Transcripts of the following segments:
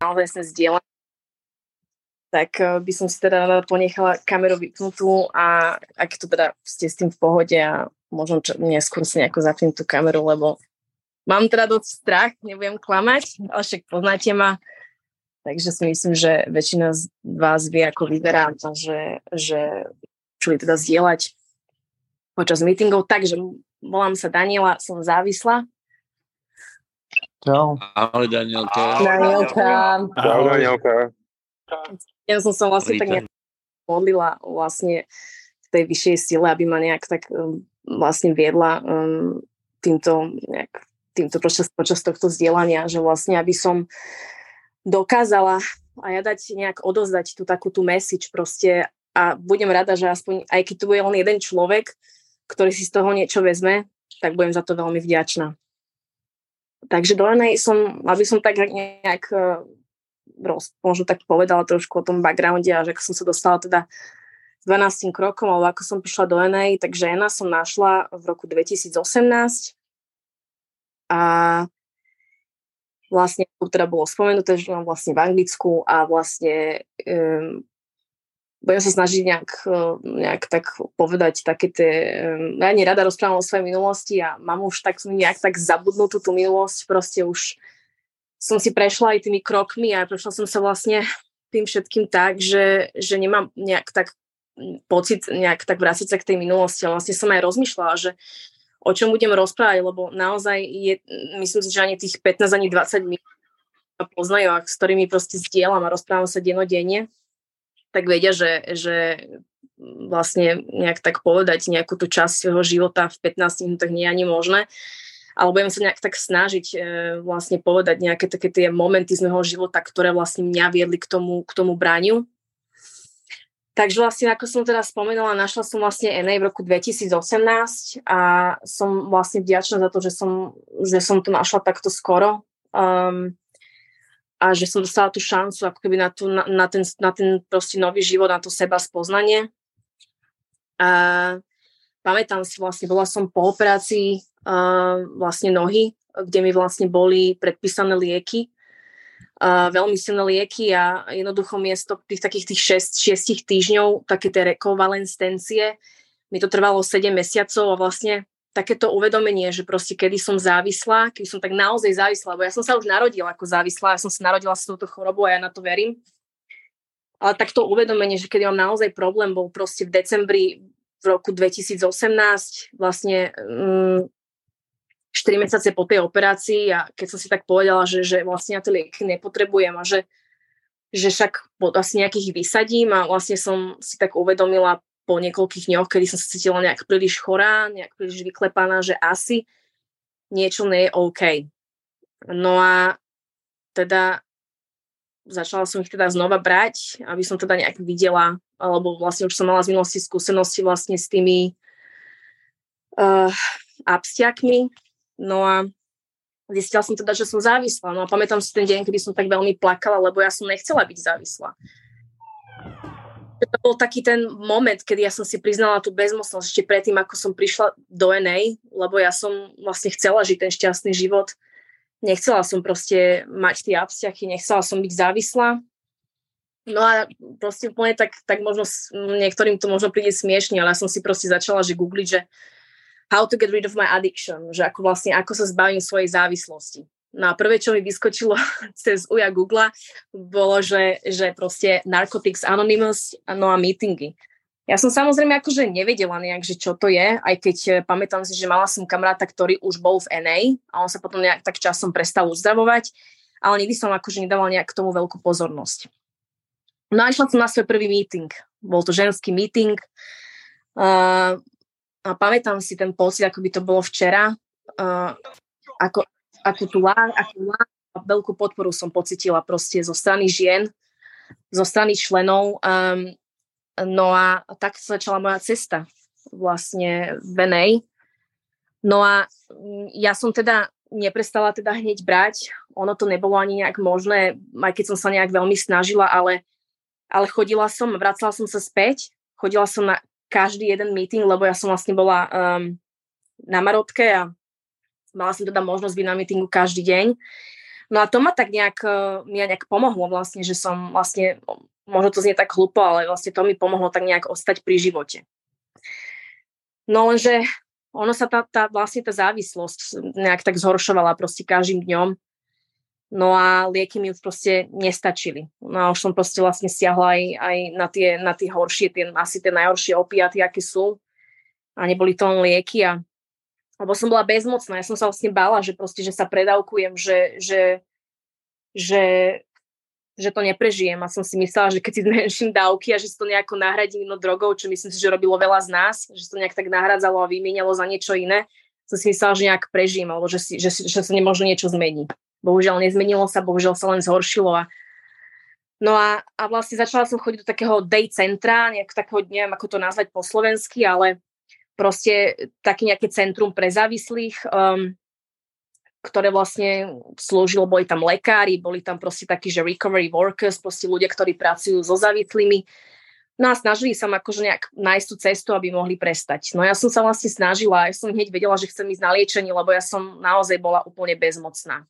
naozaj sme zdieľaní, tak eh, by som si teda ponechala kameru vypnutú a ak to teda ste s tým v pohode a možno čo, neskôr si nejako zapnem tú kameru, lebo mám teda dosť strach, nebudem klamať, ale však poznáte ma, takže si myslím, že väčšina z vás vie, ako vyberá že, že čuli teda zdieľať počas meetingov. Takže volám sa Daniela, som závislá. Čau. Ahoj Danielka. Danielka. Čau Danielka. Ja som sa vlastne tak nejak modlila vlastne v tej vyššej sile, aby ma nejak tak um, vlastne viedla um, týmto, nejak, týmto počas, počas tohto vzdelania, že vlastne aby som dokázala a ja dať nejak odozdať tú takú tú message proste a budem rada, že aspoň aj keď tu bude len jeden človek, ktorý si z toho niečo vezme, tak budem za to veľmi vďačná. Takže do Enej som, aby som tak nejak roz, možno tak povedala trošku o tom backgrounde a že ako som sa dostala teda s 12 krokom, alebo ako som prišla do NA, takže ENA som našla v roku 2018 a vlastne teda bolo spomenuté, že mám vlastne v Anglicku a vlastne um, budem sa snažiť nejak, eh, nejak tak povedať také tie, ja nie rada rozprávam o svojej minulosti a mám už tak nejak tak zabudnutú tú minulosť, proste už som si prešla aj tými krokmi a prešla som sa vlastne tým všetkým tak, že, že nemám nejak tak pocit nejak tak vrátiť sa k tej minulosti, ale vlastne som aj rozmýšľala, že o čom budem rozprávať, lebo naozaj je, myslím si, že ani tých 15, ani 20 minút poznajú a s ktorými proste zdieľam a rozprávam sa denodenne tak vedia, že, že vlastne nejak tak povedať nejakú tú časť svojho života v 15 minútach nie je ani možné. Ale budem sa nejak tak snažiť e, vlastne povedať nejaké také tie momenty z môjho života, ktoré vlastne mňa viedli k tomu, k tomu braniu. Takže vlastne, ako som teda spomenula, našla som vlastne NA v roku 2018 a som vlastne vďačná za to, že som, že som to našla takto skoro. Um, a že som dostala tú šancu ako keby na, tú, na, na, ten, na ten proste nový život, na to seba spoznanie. A pamätám si vlastne, bola som po operácii uh, vlastne nohy, kde mi vlastne boli predpísané lieky, uh, veľmi silné lieky a jednoducho miesto tých takých tých 6, 6 týždňov, také tie rekonvalescencie, mi to trvalo 7 mesiacov a vlastne takéto uvedomenie, že proste kedy som závislá, kedy som tak naozaj závislá, lebo ja som sa už narodila ako závislá, ja som sa narodila s touto chorobou a ja na to verím. Ale takto uvedomenie, že kedy mám naozaj problém, bol proste v decembri v roku 2018, vlastne mm, 4 mesiace po tej operácii a keď som si tak povedala, že, že vlastne ja tie lieky nepotrebujem a že, že však asi nejakých vysadím a vlastne som si tak uvedomila po niekoľkých dňoch, kedy som sa cítila nejak príliš chorá, nejak príliš vyklepaná, že asi niečo nie je OK. No a teda začala som ich teda znova brať, aby som teda nejak videla, alebo vlastne už som mala z minulosti skúsenosti vlastne s tými uh, abstiakmi. No a zistila som teda, že som závislá. No a pamätám si ten deň, kedy som tak veľmi plakala, lebo ja som nechcela byť závislá to bol taký ten moment, kedy ja som si priznala tú bezmocnosť ešte predtým, ako som prišla do NA, lebo ja som vlastne chcela žiť ten šťastný život. Nechcela som proste mať tie abstiachy, nechcela som byť závislá. No a proste úplne tak, tak možno niektorým to možno príde smiešne, ale ja som si proste začala že googliť, že how to get rid of my addiction, že ako vlastne, ako sa zbavím svojej závislosti. No a prvé, čo mi vyskočilo cez uja Google, bolo, že, že proste Narcotics Anonymous, no a meetingy. Ja som samozrejme akože nevedela nejak, že čo to je, aj keď eh, pamätám si, že mala som kamaráta, ktorý už bol v NA a on sa potom nejak tak časom prestal uzdravovať, ale nikdy som akože nedával nejak k tomu veľkú pozornosť. No a išla som na svoj prvý meeting. Bol to ženský meeting. Uh, a pamätám si ten pocit, ako by to bolo včera. Uh, ako, akú tú akú lá, veľkú podporu som pocitila proste zo strany žien, zo strany členov. Um, no a tak sa začala moja cesta vlastne v NA. No a mm, ja som teda neprestala teda hneď brať. Ono to nebolo ani nejak možné, aj keď som sa nejak veľmi snažila, ale, ale chodila som, vracala som sa späť, chodila som na každý jeden meeting, lebo ja som vlastne bola um, na Marotke a mala som teda možnosť byť na meetingu každý deň. No a to ma tak nejak, uh, mi nejak pomohlo vlastne, že som vlastne, možno to znie tak hlúpo, ale vlastne to mi pomohlo tak nejak ostať pri živote. No lenže ono sa tá, tá vlastne tá závislosť nejak tak zhoršovala proste každým dňom. No a lieky mi už proste nestačili. No a už som proste vlastne stiahla aj, aj na, tie, na tie horšie, tie, asi tie najhoršie opiaty, aké sú. A neboli to len lieky. A, lebo som bola bezmocná. Ja som sa vlastne bála, že proste, že sa predávkujem, že, že, že, že to neprežijem. A som si myslela, že keď si zmenším dávky a že si to nejako nahradím no drogou, čo myslím si, že robilo veľa z nás, že to nejak tak nahradzalo a vymienialo za niečo iné, som si myslela, že nejak prežijem, alebo že, si, že, že sa nemôžno niečo zmení. Bohužiaľ nezmenilo sa, bohužiaľ sa len zhoršilo a No a, a vlastne začala som chodiť do takého day centra, nejak takého, neviem ako to nazvať po slovensky, ale proste také nejaké centrum pre závislých, um, ktoré vlastne slúžilo, boli tam lekári, boli tam proste takí, že recovery workers, proste ľudia, ktorí pracujú so závislými. No a snažili sa akože nejak nájsť tú cestu, aby mohli prestať. No ja som sa vlastne snažila, ja som hneď vedela, že chcem ísť na liečenie, lebo ja som naozaj bola úplne bezmocná.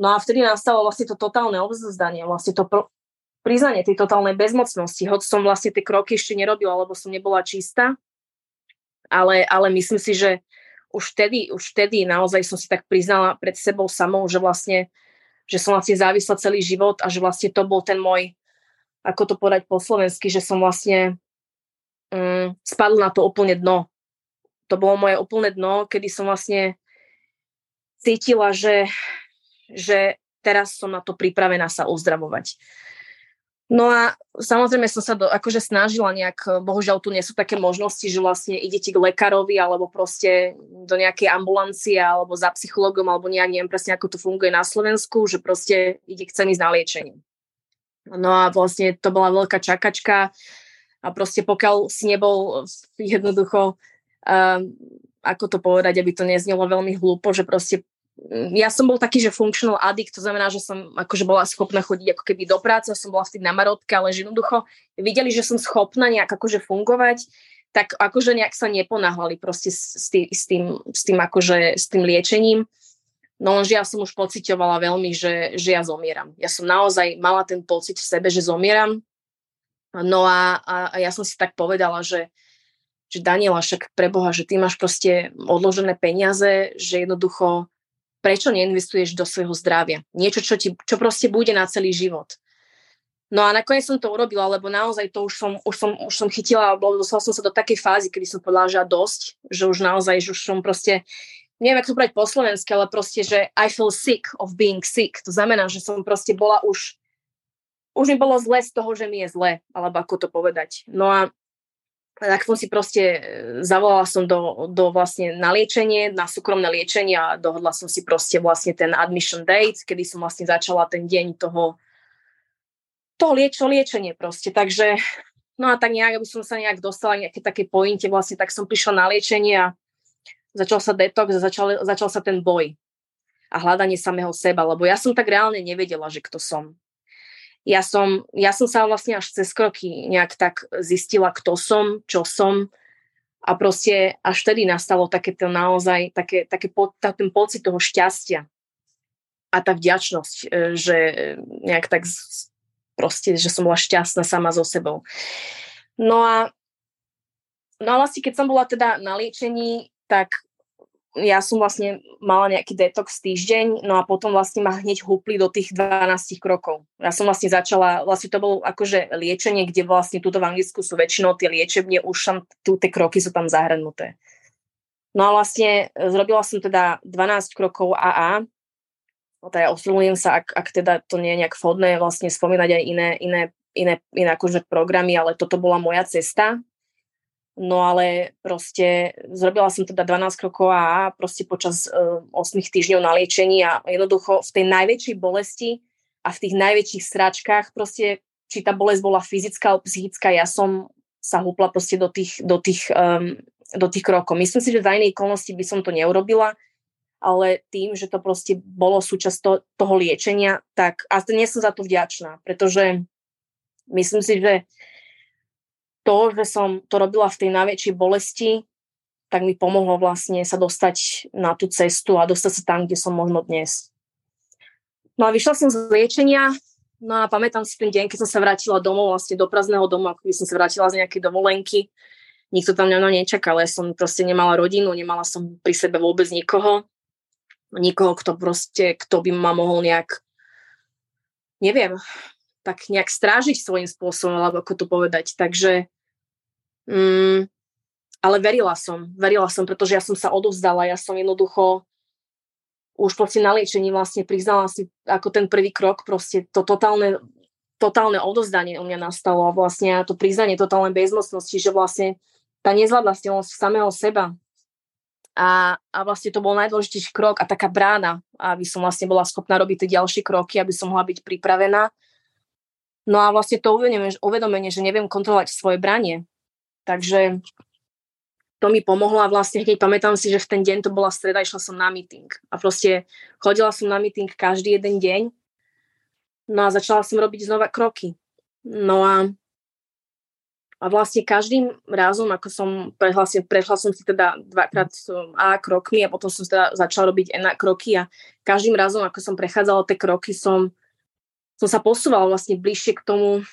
No a vtedy nastalo vlastne to totálne obzozdanie, vlastne to pro, priznanie tej totálnej bezmocnosti, hoď som vlastne tie kroky ešte nerobila, lebo som nebola čistá, ale, ale myslím si, že už vtedy, už vtedy naozaj som si tak priznala pred sebou samou, že vlastne, že som vlastne závisla celý život a že vlastne to bol ten môj, ako to povedať po slovensky, že som vlastne um, spadla na to úplne dno. To bolo moje úplne dno, kedy som vlastne cítila, že že teraz som na to pripravená sa uzdravovať. No a samozrejme som sa do, akože snažila nejak, bohužiaľ tu nie sú také možnosti, že vlastne idete k lekárovi alebo proste do nejakej ambulancie alebo za psychologom alebo nejak, neviem presne ako to funguje na Slovensku, že proste ide, chcem ísť na liečenie. No a vlastne to bola veľká čakačka a proste pokiaľ si nebol jednoducho, um, ako to povedať, aby to neznelo veľmi hlúpo, že proste ja som bol taký, že functional addict, to znamená, že som akože bola schopná chodiť ako keby do práce, som bola vtedy na marotke, ale že jednoducho videli, že som schopná nejak akože fungovať, tak akože nejak sa neponáhľali proste s tým, s tým, s tým akože s tým liečením. No lenže ja som už pocitovala veľmi, že, že ja zomieram. Ja som naozaj mala ten pocit v sebe, že zomieram. No a, a, a ja som si tak povedala, že, že Daniela, však preboha, že ty máš proste odložené peniaze, že jednoducho prečo neinvestuješ do svojho zdravia? Niečo, čo, ti, čo proste bude na celý život. No a nakoniec som to urobila, lebo naozaj to už som, už som, už som chytila, lebo dostala som sa do takej fázy, kedy som povedala, že dosť, že už naozaj, že už som proste, neviem, ako to povedať po slovensky, ale proste, že I feel sick of being sick. To znamená, že som proste bola už, už mi bolo zle z toho, že mi je zle, alebo ako to povedať. No a tak som si proste, e, zavolala som do, do vlastne na liečenie, na súkromné liečenie a dohodla som si proste vlastne ten admission date, kedy som vlastne začala ten deň toho, toho liečo, liečenie proste. Takže, no a tak nejak, aby som sa nejak dostala nejaké také pointe, vlastne tak som prišla na liečenie a začal sa detox a začal, začal sa ten boj a hľadanie samého seba, lebo ja som tak reálne nevedela, že kto som ja som, ja som sa vlastne až cez kroky nejak tak zistila, kto som, čo som a proste až vtedy nastalo také to naozaj, také, také po, tá, ten pocit toho šťastia a tá vďačnosť, e, že nejak tak proste, že som bola šťastná sama so sebou. No a, no a vlastne keď som bola teda na liečení, tak ja som vlastne mala nejaký detox týždeň, no a potom vlastne ma hneď húpli do tých 12 krokov. Ja som vlastne začala, vlastne to bolo akože liečenie, kde vlastne tuto v Anglicku sú väčšinou tie liečebne, už tam, tu tie kroky sú tam zahrnuté. No a vlastne zrobila som teda 12 krokov AA, no teda ospravedlňujem sa, ak, ak teda to nie je nejak vhodné vlastne spomínať aj iné, iné, iné, iné akože programy, ale toto bola moja cesta, No ale proste zrobila som teda 12 krokov a proste počas uh, e, 8 týždňov na liečení a jednoducho v tej najväčšej bolesti a v tých najväčších sračkách proste, či tá bolesť bola fyzická alebo psychická, ja som sa húpla proste do tých, do tých, um, do tých krokov. Myslím si, že za inej okolnosti by som to neurobila, ale tým, že to proste bolo súčasť to, toho liečenia, tak a nie som za to vďačná, pretože myslím si, že to, že som to robila v tej najväčšej bolesti, tak mi pomohlo vlastne sa dostať na tú cestu a dostať sa tam, kde som možno dnes. No a vyšla som z liečenia, no a pamätám si ten deň, keď som sa vrátila domov, vlastne do prázdneho domu, ako by som sa vrátila z nejakej dovolenky. Nikto tam mňa nečakal, ja som proste nemala rodinu, nemala som pri sebe vôbec nikoho. Nikoho, kto proste, kto by ma mohol nejak, neviem, tak nejak strážiť svojím spôsobom, alebo ako to povedať. Takže, mm, ale verila som, verila som, pretože ja som sa odovzdala, ja som jednoducho už proste na liečení vlastne priznala si ako ten prvý krok, proste to totálne, totálne odozdanie u mňa nastalo a vlastne to priznanie totálnej bezmocnosti, že vlastne tá nezvládlastelnosť samého seba a, a vlastne to bol najdôležitejší krok a taká brána, aby som vlastne bola schopná robiť tie ďalšie kroky, aby som mohla byť pripravená. No a vlastne to uvedomenie, uvedomenie že neviem kontrolovať svoje branie. Takže to mi pomohlo a vlastne keď pamätám si, že v ten deň to bola streda, išla som na meeting a proste chodila som na meeting každý jeden deň no a začala som robiť znova kroky. No a, a vlastne každým razom, ako som prehla, prešla som si teda dvakrát A krokmi a potom som teda začala robiť N kroky a každým razom, ako som prechádzala tie kroky, som, som sa posúvala vlastne bližšie k tomu,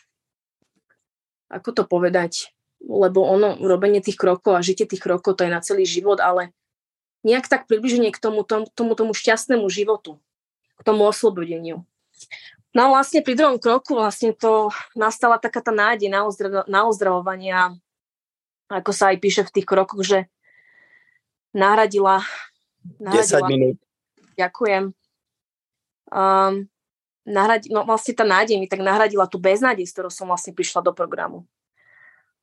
ako to povedať, lebo ono, robenie tých krokov a žitie tých krokov, to je na celý život, ale nejak tak približenie k tomu, tomu, tomu, tomu šťastnému životu, k tomu oslobodeniu. No a vlastne pri druhom kroku vlastne to nastala taká tá nádej na, ozdrav, na ozdravovanie ako sa aj píše v tých krokoch, že nahradila, nahradila 10 minút. Ďakujem. Um, nahradi, no vlastne tá nádej mi tak nahradila tú beznádej, s ktorou som vlastne prišla do programu.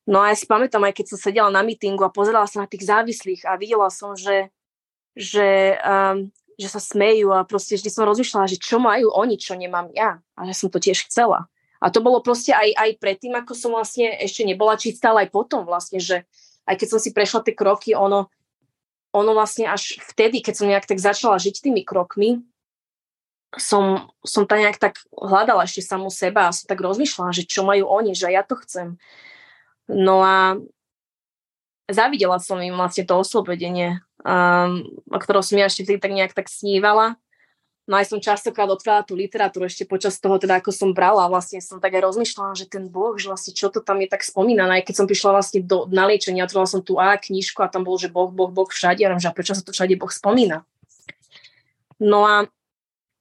No a ja si pamätám, aj keď som sedela na mítingu a pozerala sa na tých závislých a videla som, že, že, um, že sa smejú a proste vždy som rozmýšľala, že čo majú oni, čo nemám ja. A že som to tiež chcela. A to bolo proste aj, aj predtým, ako som vlastne ešte nebola čistá, ale aj potom vlastne, že aj keď som si prešla tie kroky, ono, ono vlastne až vtedy, keď som nejak tak začala žiť tými krokmi, som, som tam nejak tak hľadala ešte samú seba a som tak rozmýšľala, že čo majú oni, že ja to chcem. No a zavidela som im vlastne to oslobodenie, um, o ktorom som ja ešte vtedy tak nejak tak snívala. No aj som častokrát otvorila tú literatúru ešte počas toho, teda ako som brala, vlastne som tak aj rozmýšľala, že ten Boh, že vlastne čo to tam je tak spomínané, aj keď som prišla vlastne do naliečenia, otvorila som tú A knižku a tam bolo, že Boh, Boh, Boh všade, ja že prečo sa to všade Boh spomína. No a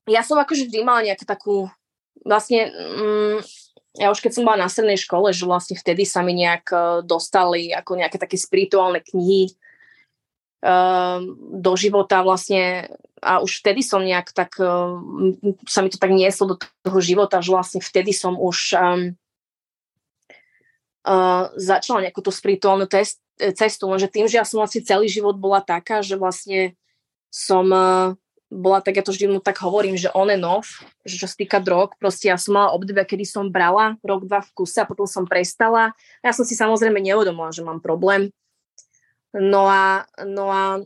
ja som akože vždy mala nejakú takú, vlastne mm, ja už keď som bola na strednej škole, že vlastne vtedy sa mi nejak e, dostali ako nejaké také spirituálne knihy um, do života vlastne. A už vtedy som nejak tak, um, sa mi to tak nieslo do toho života, že vlastne vtedy som už um, uh, začala nejakú tú spirituálnu test, cestu, lenže tým, že ja som vlastne celý život bola taká, že vlastne som uh, bola tak, ja to vždy mu tak hovorím, že on and off, že čo sa týka drog, proste ja som mala obdobie, kedy som brala rok, dva v kuse a potom som prestala. Ja som si samozrejme neuvedomila, že mám problém. No a, no a,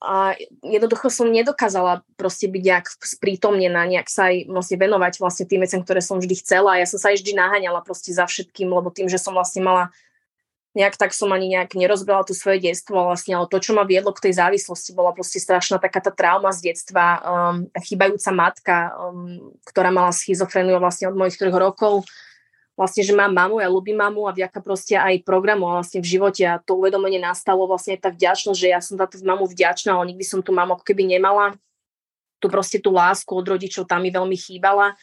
a jednoducho som nedokázala proste byť nejak sprítomnená, nejak sa aj vlastne venovať vlastne tým veciam, ktoré som vždy chcela. Ja som sa aj vždy naháňala proste za všetkým, lebo tým, že som vlastne mala nejak tak som ani nejak nerozbrala to svoje detstvo vlastne, ale to, čo ma viedlo k tej závislosti, bola proste strašná taká tá trauma z detstva, um, chýbajúca matka, um, ktorá mala schizofreniu vlastne od mojich troch rokov, vlastne, že mám mamu, ja ľúbim mamu a vďaka proste aj programu vlastne v živote a to uvedomenie nastalo vlastne tá vďačnosť, že ja som za tú mamu vďačná, ale nikdy som tú mamu ako keby nemala, tu proste tú lásku od rodičov tam mi veľmi chýbala.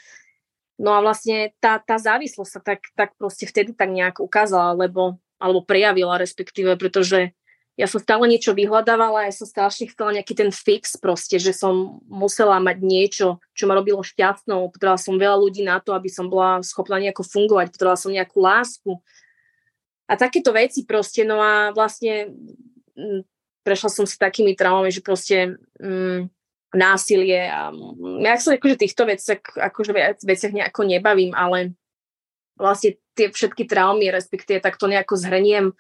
No a vlastne tá, tá závislosť sa tak, tak proste vtedy tak nejak ukázala, lebo alebo prejavila respektíve, pretože ja som stále niečo vyhľadávala, ja som strašne chcela nejaký ten fix proste, že som musela mať niečo, čo ma robilo šťastnou, potrebovala som veľa ľudí na to, aby som bola schopná nejako fungovať, potrebovala som nejakú lásku. A takéto veci proste, no a vlastne mm, prešla som si takými traumami, že proste m, mm, násilie a mm, ja sa akože týchto veciach, akože veciach nejako nebavím, ale vlastne tie všetky traumy, respektíve tak to nejako zhrniem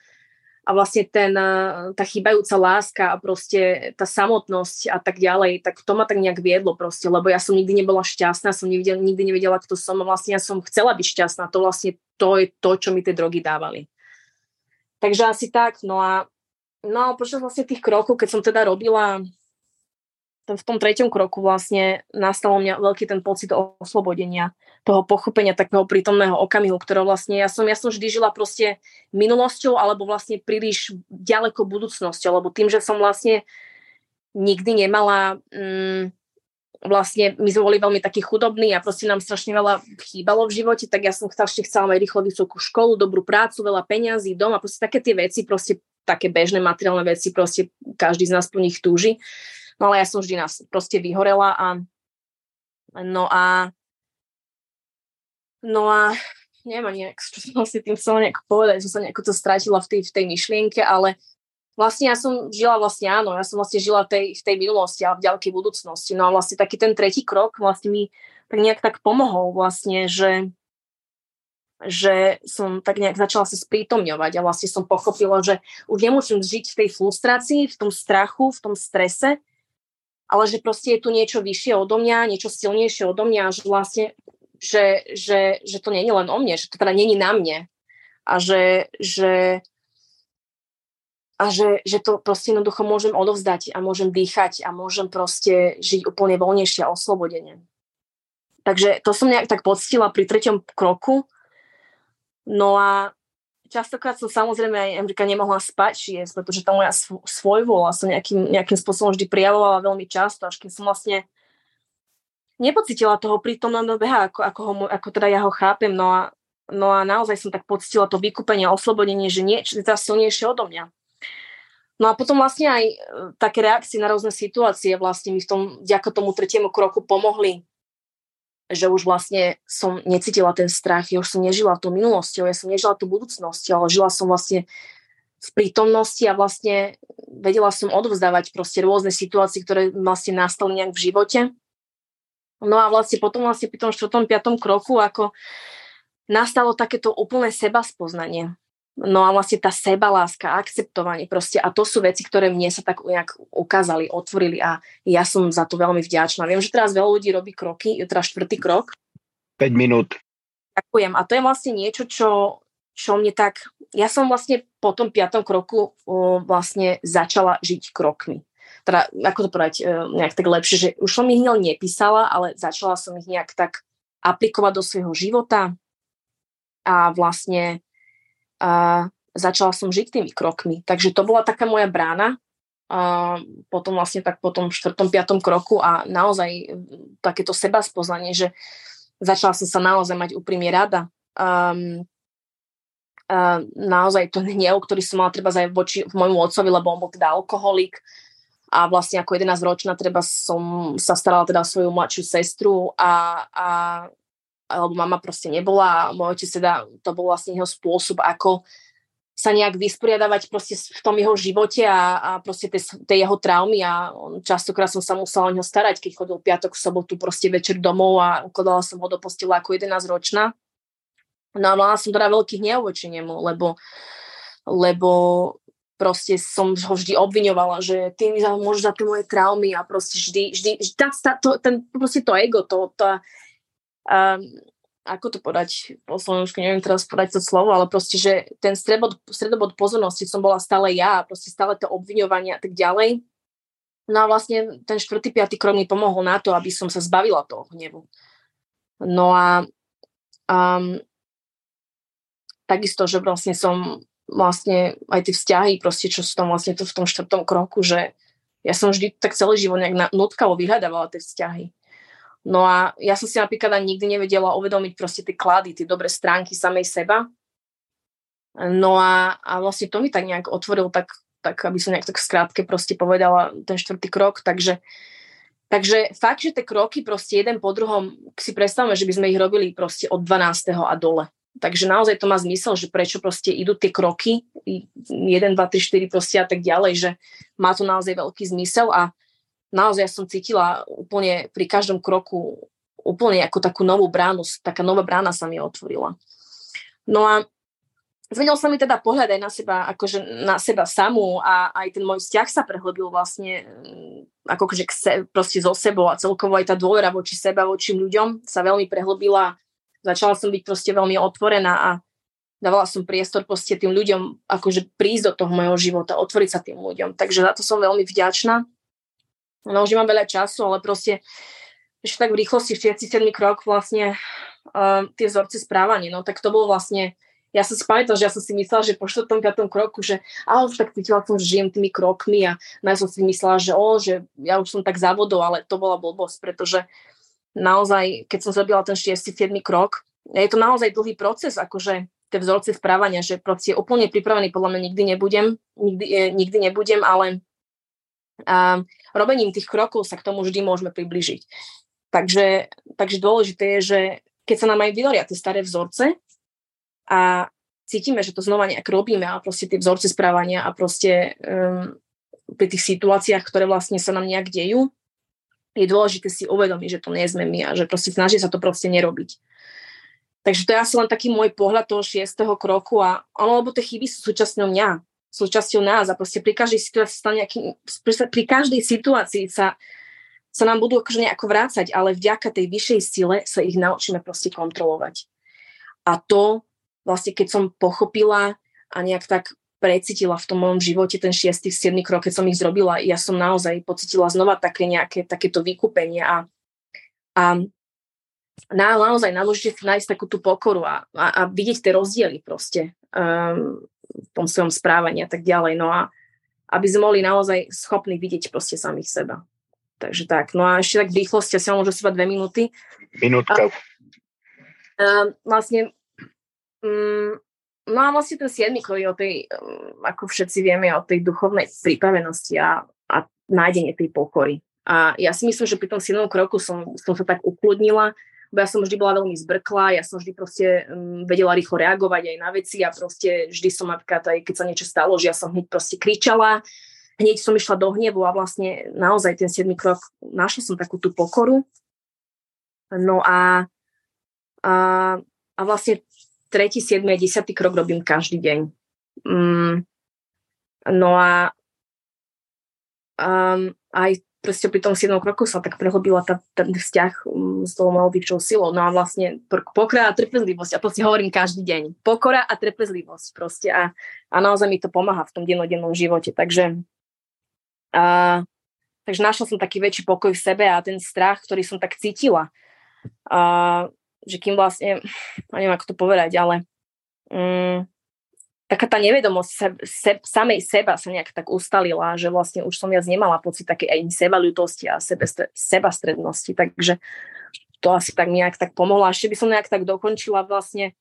a vlastne ten, eh, tá chýbajúca láska a proste tá samotnosť a tak ďalej, tak to ma tak nejak viedlo proste, lebo ja som nikdy nebola šťastná, som nikdy, nikdy nevedela, kto som a vlastne ja som chcela byť šťastná, to vlastne to je to, čo mi tie drogy dávali. Takže asi tak, no a no a počas vlastne tých krokov, keď som teda robila v tom treťom kroku vlastne nastalo mňa veľký ten pocit oslobodenia, toho pochopenia takého prítomného okamihu, ktorého vlastne ja som, ja som vždy žila proste minulosťou alebo vlastne príliš ďaleko budúcnosťou, lebo tým, že som vlastne nikdy nemala mm, vlastne my sme boli veľmi takí chudobní a proste nám strašne veľa chýbalo v živote, tak ja som strašne chcela mať rýchlo vysokú školu, dobrú prácu, veľa peňazí, dom a proste také tie veci, proste také bežné materiálne veci, proste každý z nás po nich túži. No ale ja som vždy nás proste vyhorela a no a no a neviem ani, čo som vlastne tým chcela nejako povedať, som sa nejako to strátila v tej, v tej myšlienke, ale vlastne ja som žila vlastne áno, ja som vlastne žila v tej, v tej minulosti a v ďalkej budúcnosti. No a vlastne taký ten tretí krok vlastne mi tak nejak tak pomohol vlastne, že že som tak nejak začala sa sprítomňovať a vlastne som pochopila, že už nemusím žiť v tej frustrácii, v tom strachu, v tom strese, ale že proste je tu niečo vyššie odo mňa, niečo silnejšie odo mňa, že vlastne, že, že, že to je len o mne, že to teda není na mne a že, že a že, že to proste jednoducho môžem odovzdať a môžem dýchať a môžem proste žiť úplne voľnejšie a oslobodenie. Takže to som nejak tak poctila pri treťom kroku. No a častokrát som samozrejme aj Amerika nemohla spať čiesť, pretože tá moja svojvola som nejakým, nejakým spôsobom vždy prijavovala veľmi často, až kým som vlastne nepocitila toho prítomného beha, ako, ako, ho, ako teda ja ho chápem. No a, no a naozaj som tak pocitila to vykúpenie oslobodenie, že niečo je teraz silnejšie odo mňa. No a potom vlastne aj e, také reakcie na rôzne situácie vlastne mi v tom, vďaka tomu tretiemu kroku pomohli že už vlastne som necítila ten strach, ja už som nežila tú minulosťou, ja som nežila tú budúcnosťou, ale žila som vlastne v prítomnosti a vlastne vedela som odvzdávať proste rôzne situácie, ktoré vlastne nastali nejak v živote. No a vlastne potom vlastne pri tom štvrtom, piatom kroku, ako nastalo takéto úplné seba spoznanie. No a vlastne tá sebaláska, akceptovanie proste a to sú veci, ktoré mne sa tak nejak ukázali, otvorili a ja som za to veľmi vďačná. Viem, že teraz veľa ľudí robí kroky, je teraz štvrtý krok. 5 minút. Ďakujem. A to je vlastne niečo, čo, čo mne tak... Ja som vlastne po tom piatom kroku o, vlastne začala žiť krokmi. Teda, ako to povedať e, nejak tak lepšie, že už som ich nepísala, ale začala som ich nejak tak aplikovať do svojho života a vlastne a začala som žiť tými krokmi. Takže to bola taká moja brána, a potom vlastne tak po tom štvrtom, piatom kroku a naozaj takéto seba spoznanie, že začala som sa naozaj mať úprimne rada. Um, uh, naozaj to hnev, ktorý som mala treba aj voči môjmu otcovi, lebo on bol teda alkoholik a vlastne ako 11 ročná treba som sa starala teda o svoju mladšiu sestru a, a alebo mama proste nebola a môj otec teda, to bol vlastne jeho spôsob, ako sa nejak vysporiadavať proste v tom jeho živote a, a proste tie jeho traumy a on, častokrát som sa musela o neho starať, keď chodil piatok, sobotu proste večer domov a ukladala som ho do postela ako 11 ročná. No a mala som teda veľký hnev voči nemu, lebo, lebo proste som ho vždy obviňovala, že ty mi môžeš za tie moje traumy a proste vždy, vždy, vždy tá, tá, to, ten, proste to ego, to, to, um, ako to podať po slovensku, neviem teraz podať to slovo, ale proste, že ten stredobod, stredobod pozornosti som bola stále ja, proste stále to obviňovanie a tak ďalej. No a vlastne ten štvrtý, piatý krok mi pomohol na to, aby som sa zbavila toho hnevu. No a um, takisto, že vlastne som vlastne aj tie vzťahy, proste čo sú tam vlastne to v tom štvrtom kroku, že ja som vždy tak celý život nejak nutkavo vyhľadávala tie vzťahy No a ja som si napríklad ani nikdy nevedela uvedomiť proste tie klady, tie dobré stránky samej seba. No a, a vlastne to mi tak nejak otvoril, tak, tak aby som nejak tak skrátke proste povedala ten štvrtý krok, takže Takže fakt, že tie kroky proste jeden po druhom, si predstavme, že by sme ich robili proste od 12. a dole. Takže naozaj to má zmysel, že prečo proste idú tie kroky, 1, 2, 3, 4 proste a tak ďalej, že má to naozaj veľký zmysel a naozaj som cítila úplne pri každom kroku úplne ako takú novú bránu, taká nová brána sa mi otvorila. No a zmenil sa mi teda pohľad aj na seba, akože na seba samú a aj ten môj vzťah sa prehlbil vlastne mm, akože se, proste so sebou a celkovo aj tá dôvera voči seba, voči ľuďom sa veľmi prehlbila. Začala som byť proste veľmi otvorená a dávala som priestor proste tým ľuďom akože prísť do toho mojho života, otvoriť sa tým ľuďom. Takže za to som veľmi vďačná. No už nemám veľa času, ale proste ešte tak v rýchlosti, 47. krok vlastne uh, tie vzorce správania, no tak to bolo vlastne, ja som si že ja som si myslela, že po 4. 5. kroku, že ale už tak cítila som, že žijem tými krokmi a ja som si myslela, že o, že ja už som tak závodol, ale to bola blbosť, pretože naozaj, keď som zrobila ten 6. 7. krok, je to naozaj dlhý proces, akože tie vzorce správania, že proste úplne pripravený podľa mňa nikdy nebudem, nikdy, eh, nikdy nebudem, ale a robením tých krokov sa k tomu vždy môžeme približiť. Takže, takže dôležité je, že keď sa nám aj vynoria tie staré vzorce a cítime, že to znova nejak robíme a proste tie vzorce správania a proste um, pri tých situáciách, ktoré vlastne sa nám nejak dejú, je dôležité si uvedomiť, že to nie sme my a že proste snaží sa to proste nerobiť. Takže to je asi len taký môj pohľad toho šiestého kroku a ono, lebo tie chyby sú súčasťou mňa súčasťou nás a proste pri každej situácii sa nejaký, pri každej situácii sa, sa nám budú akože nejako vrácať, ale vďaka tej vyššej sile sa ich naučíme proste kontrolovať. A to vlastne keď som pochopila a nejak tak precítila v tom mojom živote ten 6. 7. krok, keď som ich zrobila, ja som naozaj pocitila znova také nejaké, takéto vykúpenie a, a na, naozaj naložite nájsť takú tú pokoru a, a, a vidieť tie rozdiely proste. Um, v tom svojom správaní a tak ďalej. No a aby sme boli naozaj schopní vidieť proste samých seba. Takže tak. No a ešte tak v rýchlosti, asi môžu si dve minúty. Minútka. A, a vlastne um, no a vlastne ten siedmy je o tej, um, ako všetci vieme, o tej duchovnej pripravenosti a, a nájdenie tej pokory. A ja si myslím, že pri tom siedmom kroku som, som sa tak ukludnila, ja som vždy bola veľmi zbrkla, ja som vždy proste um, vedela rýchlo reagovať aj na veci a proste vždy som napríklad aj keď sa niečo stalo, že ja som hneď proste kričala, hneď som išla do hnevu a vlastne naozaj ten 7 krok, našla som takú tú pokoru. No a, a, a vlastne tretí, 7 a 10 krok robím každý deň. Mm, no a um, aj proste pri tom 7 kroku sa tak prehlbila tá, ten vzťah um, s tou vyššou silou. No a vlastne pokora a trpezlivosť. A to si hovorím každý deň. Pokora a trpezlivosť proste. A, a naozaj mi to pomáha v tom dennodennom živote. Takže, a, takže našla som taký väčší pokoj v sebe a ten strach, ktorý som tak cítila. A, že kým vlastne, neviem ako to povedať, ale um, taká tá nevedomosť se, se, samej seba sa nejak tak ustalila, že vlastne už som viac nemala pocit takej aj sebaľutosti a sebe, sebastrednosti, takže to asi tak nejak tak pomohlo. Ešte by som nejak tak dokončila vlastne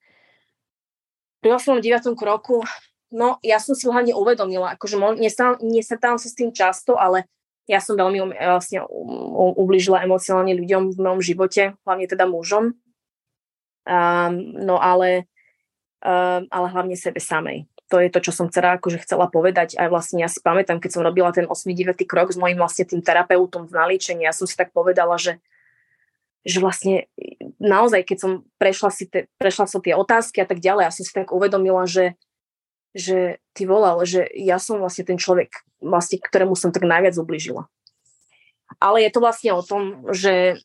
pri 8. 9. kroku, no ja som si hlavne uvedomila, akože nestávam sa s tým často, ale ja som veľmi um, vlastne ubližila emocionálne ľuďom v mojom živote, hlavne teda mužom. Um, no ale um, ale hlavne sebe samej. To je to, čo som chcela, akože chcela povedať. Aj vlastne ja si pamätám, keď som robila ten 8-9 krok s mojim vlastne tým terapeutom v naličení, ja som si tak povedala, že že vlastne naozaj, keď som prešla, si te, prešla som tie otázky a tak ďalej, ja som si tak uvedomila, že, že ty volal, že ja som vlastne ten človek, vlastne, ktorému som tak najviac ubližila. Ale je to vlastne o tom, že,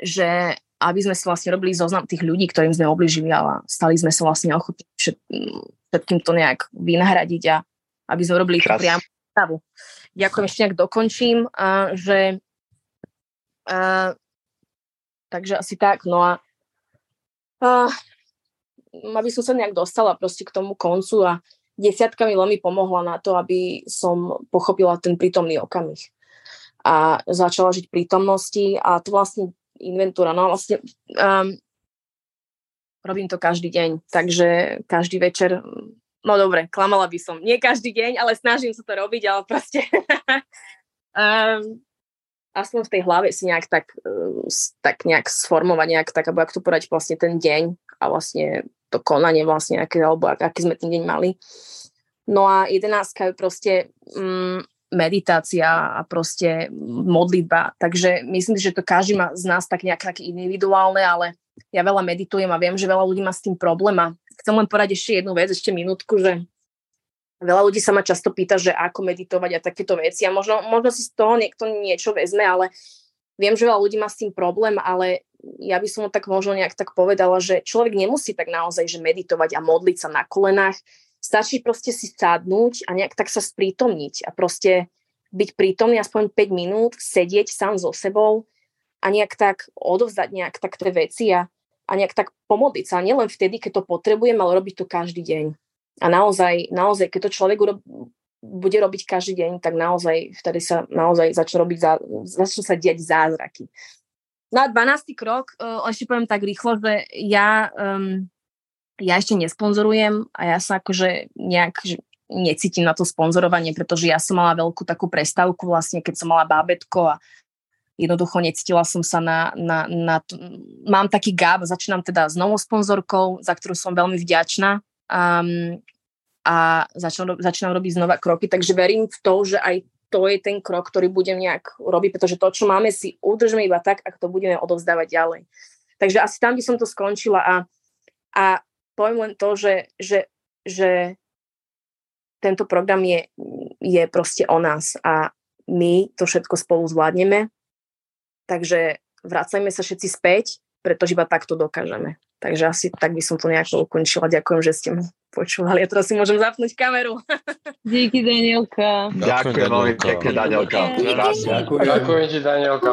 že aby sme si vlastne robili zoznam tých ľudí, ktorým sme obližili a stali sme sa vlastne ochotní všetkým to nejak vynahradiť a aby sme robili tú priamu stavu. Ďakujem, ešte nejak dokončím, a, že a, takže asi tak, no a, a aby som sa nejak dostala proste k tomu koncu a desiatka mi veľmi pomohla na to, aby som pochopila ten prítomný okamih a začala žiť prítomnosti a to vlastne inventúra. No vlastne um, robím to každý deň, takže každý večer, no dobre, klamala by som, nie každý deň, ale snažím sa to robiť, ale proste um, aspoň v tej hlave si nejak tak, uh, tak nejak sformovať, nejak tak, alebo ak to povedať vlastne ten deň a vlastne to konanie vlastne, aké, alebo ak, aký sme ten deň mali. No a jedenáctka je proste um, meditácia a proste modlitba. Takže myslím že to každý má z nás tak nejak také individuálne, ale ja veľa meditujem a viem, že veľa ľudí má s tým problém. A chcem len poradiť ešte jednu vec, ešte minútku, že veľa ľudí sa ma často pýta, že ako meditovať a takéto veci. A možno, možno si z toho niekto niečo vezme, ale viem, že veľa ľudí má s tým problém, ale ja by som tak možno nejak tak povedala, že človek nemusí tak naozaj že meditovať a modliť sa na kolenách, Stačí proste si sadnúť a nejak tak sa sprítomniť a proste byť prítomný aspoň 5 minút, sedieť sám so sebou a nejak tak odovzdať nejak tak tie veci a, a nejak tak pomodliť sa. Nielen vtedy, keď to potrebujem, ale robiť to každý deň. A naozaj, naozaj keď to človek urob, bude robiť každý deň, tak naozaj vtedy sa naozaj začnú robiť, začnú sa diať zázraky. No a 12. krok, uh, ešte poviem tak rýchlo, že ja, um, ja ešte nesponzorujem a ja sa akože nejak necítim na to sponzorovanie, pretože ja som mala veľkú takú prestávku vlastne, keď som mala bábetko a jednoducho necítila som sa na, na, na to. Mám taký gap, začínam teda s novou sponzorkou, za ktorú som veľmi vďačná um, a začínam, začínam robiť znova kroky, takže verím v to, že aj to je ten krok, ktorý budem nejak robiť, pretože to, čo máme, si udržme iba tak, ak to budeme odovzdávať ďalej. Takže asi tam by som to skončila a, a poviem len to, že, že, že tento program je, je proste o nás a my to všetko spolu zvládneme. Takže vracajme sa všetci späť, pretože iba takto dokážeme. Takže asi tak by som to nejako ukončila. Ďakujem, že ste ma počúvali. Ja teraz si môžem zapnúť kameru. Díky, Danielka. Ďakujem veľmi pekne, Danielka. Ďakujem ti, Danielka.